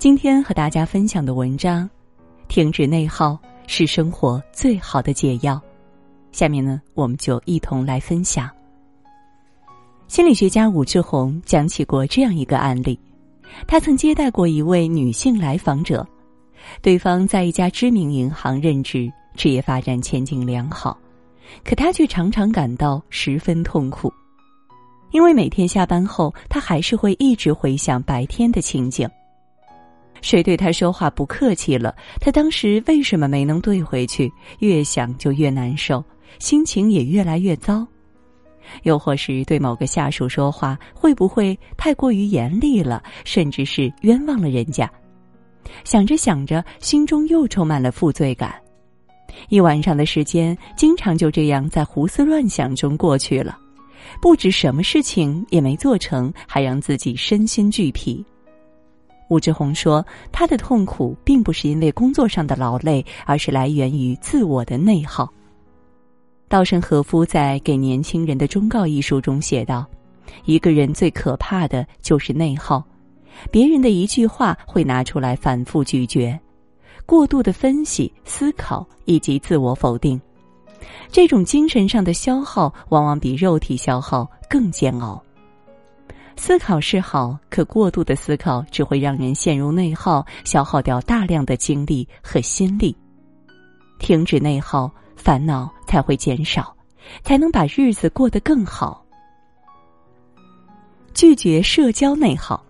今天和大家分享的文章，停止内耗是生活最好的解药。下面呢，我们就一同来分享。心理学家武志红讲起过这样一个案例：他曾接待过一位女性来访者，对方在一家知名银行任职，职业发展前景良好，可他却常常感到十分痛苦。因为每天下班后，他还是会一直回想白天的情景。谁对他说话不客气了？他当时为什么没能怼回去？越想就越难受，心情也越来越糟。又或是对某个下属说话，会不会太过于严厉了？甚至是冤枉了人家？想着想着，心中又充满了负罪感。一晚上的时间，经常就这样在胡思乱想中过去了。不止什么事情也没做成，还让自己身心俱疲。武志红说：“他的痛苦并不是因为工作上的劳累，而是来源于自我的内耗。”稻盛和夫在《给年轻人的忠告》一书中写道：“一个人最可怕的就是内耗，别人的一句话会拿出来反复咀嚼，过度的分析、思考以及自我否定。”这种精神上的消耗，往往比肉体消耗更煎熬。思考是好，可过度的思考只会让人陷入内耗，消耗掉大量的精力和心力。停止内耗，烦恼才会减少，才能把日子过得更好。拒绝社交内耗。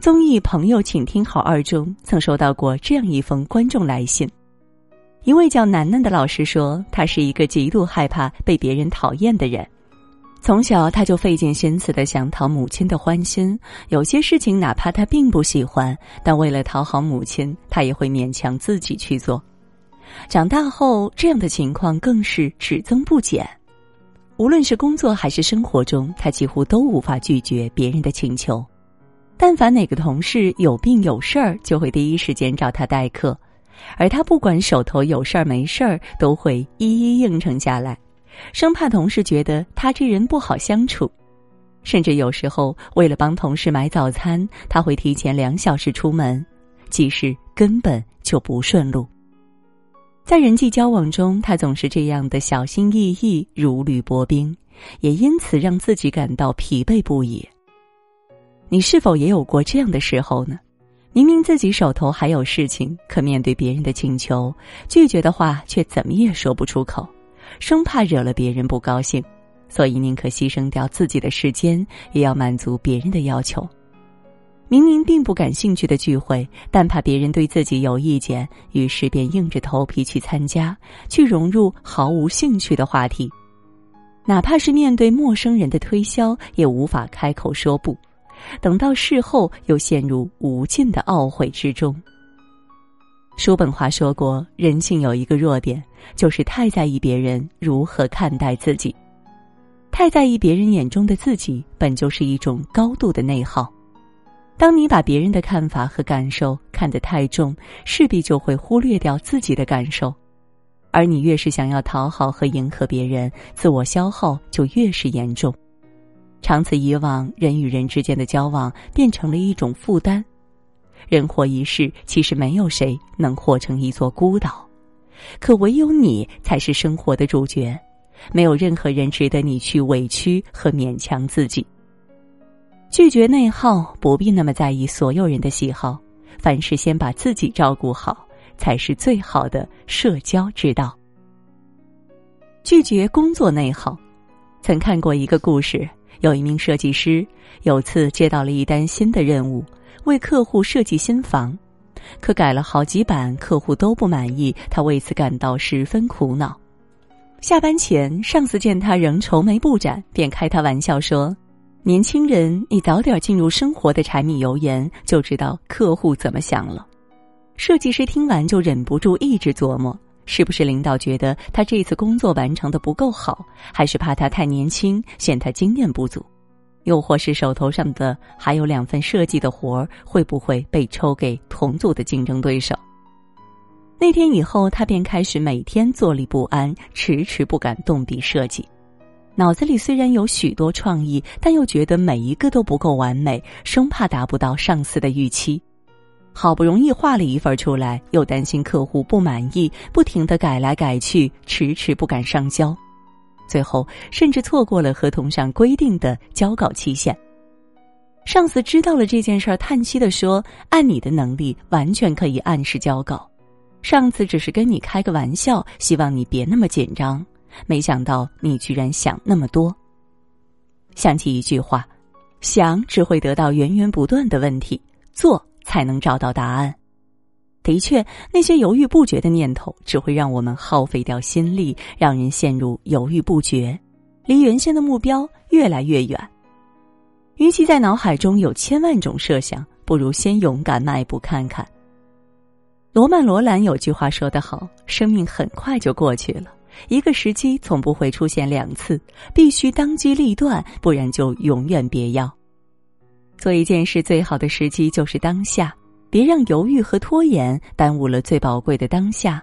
综艺《朋友，请听好二》中曾收到过这样一封观众来信。一位叫楠楠的老师说：“他是一个极度害怕被别人讨厌的人，从小他就费尽心思的想讨母亲的欢心。有些事情哪怕他并不喜欢，但为了讨好母亲，他也会勉强自己去做。长大后，这样的情况更是只增不减。无论是工作还是生活中，他几乎都无法拒绝别人的请求。但凡哪个同事有病有事儿，就会第一时间找他代课。”而他不管手头有事儿没事儿，都会一一应承下来，生怕同事觉得他这人不好相处。甚至有时候为了帮同事买早餐，他会提前两小时出门，即使根本就不顺路。在人际交往中，他总是这样的小心翼翼、如履薄冰，也因此让自己感到疲惫不已。你是否也有过这样的时候呢？明明自己手头还有事情，可面对别人的请求，拒绝的话却怎么也说不出口，生怕惹了别人不高兴，所以宁可牺牲掉自己的时间，也要满足别人的要求。明明并不感兴趣的聚会，但怕别人对自己有意见，于是便硬着头皮去参加，去融入毫无兴趣的话题，哪怕是面对陌生人的推销，也无法开口说不。等到事后，又陷入无尽的懊悔之中。叔本华说过，人性有一个弱点，就是太在意别人如何看待自己。太在意别人眼中的自己，本就是一种高度的内耗。当你把别人的看法和感受看得太重，势必就会忽略掉自己的感受。而你越是想要讨好和迎合别人，自我消耗就越是严重。长此以往，人与人之间的交往变成了一种负担。人活一世，其实没有谁能活成一座孤岛，可唯有你才是生活的主角。没有任何人值得你去委屈和勉强自己。拒绝内耗，不必那么在意所有人的喜好，凡事先把自己照顾好，才是最好的社交之道。拒绝工作内耗，曾看过一个故事。有一名设计师有次接到了一单新的任务，为客户设计新房，可改了好几版，客户都不满意，他为此感到十分苦恼。下班前，上司见他仍愁眉不展，便开他玩笑说：“年轻人，你早点进入生活的柴米油盐，就知道客户怎么想了。”设计师听完就忍不住一直琢磨。是不是领导觉得他这次工作完成的不够好，还是怕他太年轻，嫌他经验不足？又或是手头上的还有两份设计的活儿，会不会被抽给同组的竞争对手？那天以后，他便开始每天坐立不安，迟迟不敢动笔设计。脑子里虽然有许多创意，但又觉得每一个都不够完美，生怕达不到上司的预期。好不容易画了一份出来，又担心客户不满意，不停的改来改去，迟迟不敢上交，最后甚至错过了合同上规定的交稿期限。上司知道了这件事儿，叹息的说：“按你的能力，完全可以按时交稿。上次只是跟你开个玩笑，希望你别那么紧张。没想到你居然想那么多。”想起一句话：“想只会得到源源不断的问题，做。”才能找到答案。的确，那些犹豫不决的念头只会让我们耗费掉心力，让人陷入犹豫不决，离原先的目标越来越远。与其在脑海中有千万种设想，不如先勇敢迈步看看。罗曼·罗兰有句话说得好：“生命很快就过去了，一个时机从不会出现两次，必须当机立断，不然就永远别要。”做一件事最好的时机就是当下，别让犹豫和拖延耽误了最宝贵的当下，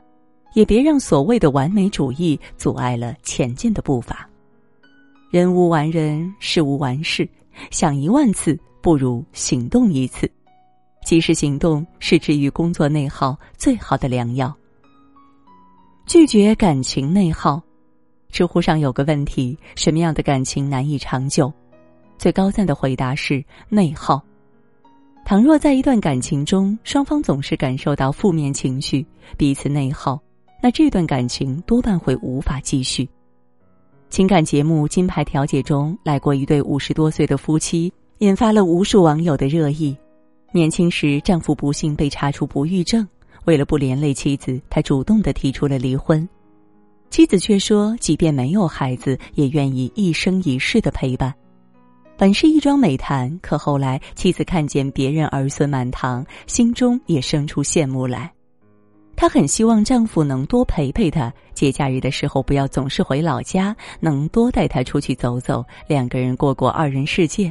也别让所谓的完美主义阻碍了前进的步伐。人无完人，事无完事，想一万次不如行动一次。及时行动是治愈工作内耗最好的良药。拒绝感情内耗。知乎上有个问题：什么样的感情难以长久？最高赞的回答是内耗。倘若在一段感情中，双方总是感受到负面情绪，彼此内耗，那这段感情多半会无法继续。情感节目《金牌调解》中来过一对五十多岁的夫妻，引发了无数网友的热议。年轻时，丈夫不幸被查出不育症，为了不连累妻子，他主动的提出了离婚。妻子却说，即便没有孩子，也愿意一生一世的陪伴。本是一桩美谈，可后来妻子看见别人儿孙满堂，心中也生出羡慕来。她很希望丈夫能多陪陪她，节假日的时候不要总是回老家，能多带她出去走走，两个人过过二人世界。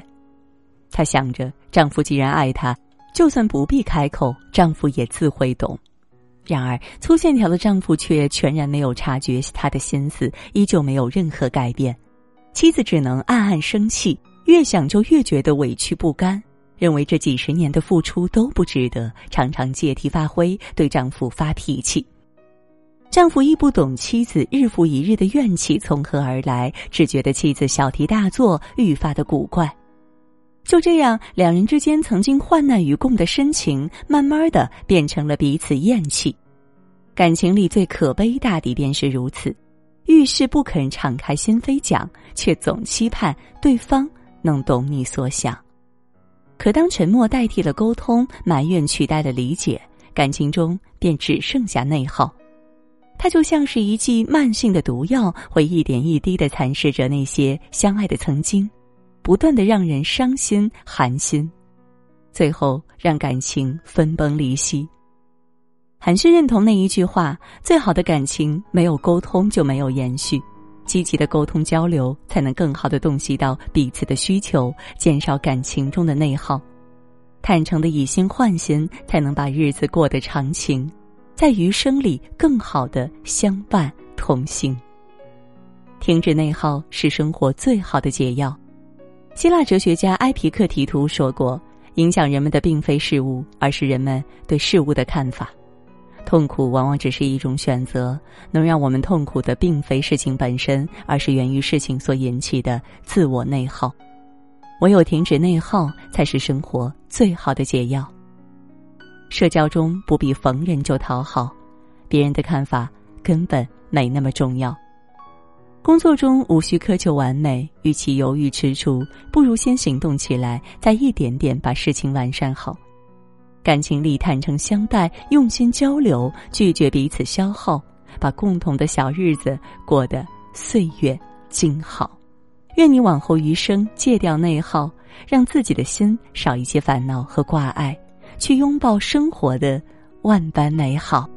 她想着，丈夫既然爱她，就算不必开口，丈夫也自会懂。然而，粗线条的丈夫却全然没有察觉她的心思，依旧没有任何改变。妻子只能暗暗生气。越想就越觉得委屈不甘，认为这几十年的付出都不值得，常常借题发挥，对丈夫发脾气。丈夫亦不懂妻子日复一日的怨气从何而来，只觉得妻子小题大做，愈发的古怪。就这样，两人之间曾经患难与共的深情，慢慢的变成了彼此厌弃。感情里最可悲，大抵便是如此：遇事不肯敞开心扉讲，却总期盼对方。能懂你所想，可当沉默代替了沟通，埋怨取代了理解，感情中便只剩下内耗。它就像是一剂慢性的毒药，会一点一滴的蚕食着那些相爱的曾经，不断的让人伤心寒心，最后让感情分崩离析。还是认同那一句话：最好的感情没有沟通就没有延续。积极的沟通交流，才能更好的洞悉到彼此的需求，减少感情中的内耗；坦诚的以心换心，才能把日子过得长情，在余生里更好的相伴同行。停止内耗是生活最好的解药。希腊哲学家埃皮克提图说过：“影响人们的并非事物，而是人们对事物的看法。”痛苦往往只是一种选择，能让我们痛苦的并非事情本身，而是源于事情所引起的自我内耗。唯有停止内耗，才是生活最好的解药。社交中不必逢人就讨好，别人的看法根本没那么重要。工作中无需苛求完美，与其犹豫踟蹰，不如先行动起来，再一点点把事情完善好。感情里坦诚相待，用心交流，拒绝彼此消耗，把共同的小日子过得岁月静好。愿你往后余生戒掉内耗，让自己的心少一些烦恼和挂碍，去拥抱生活的万般美好。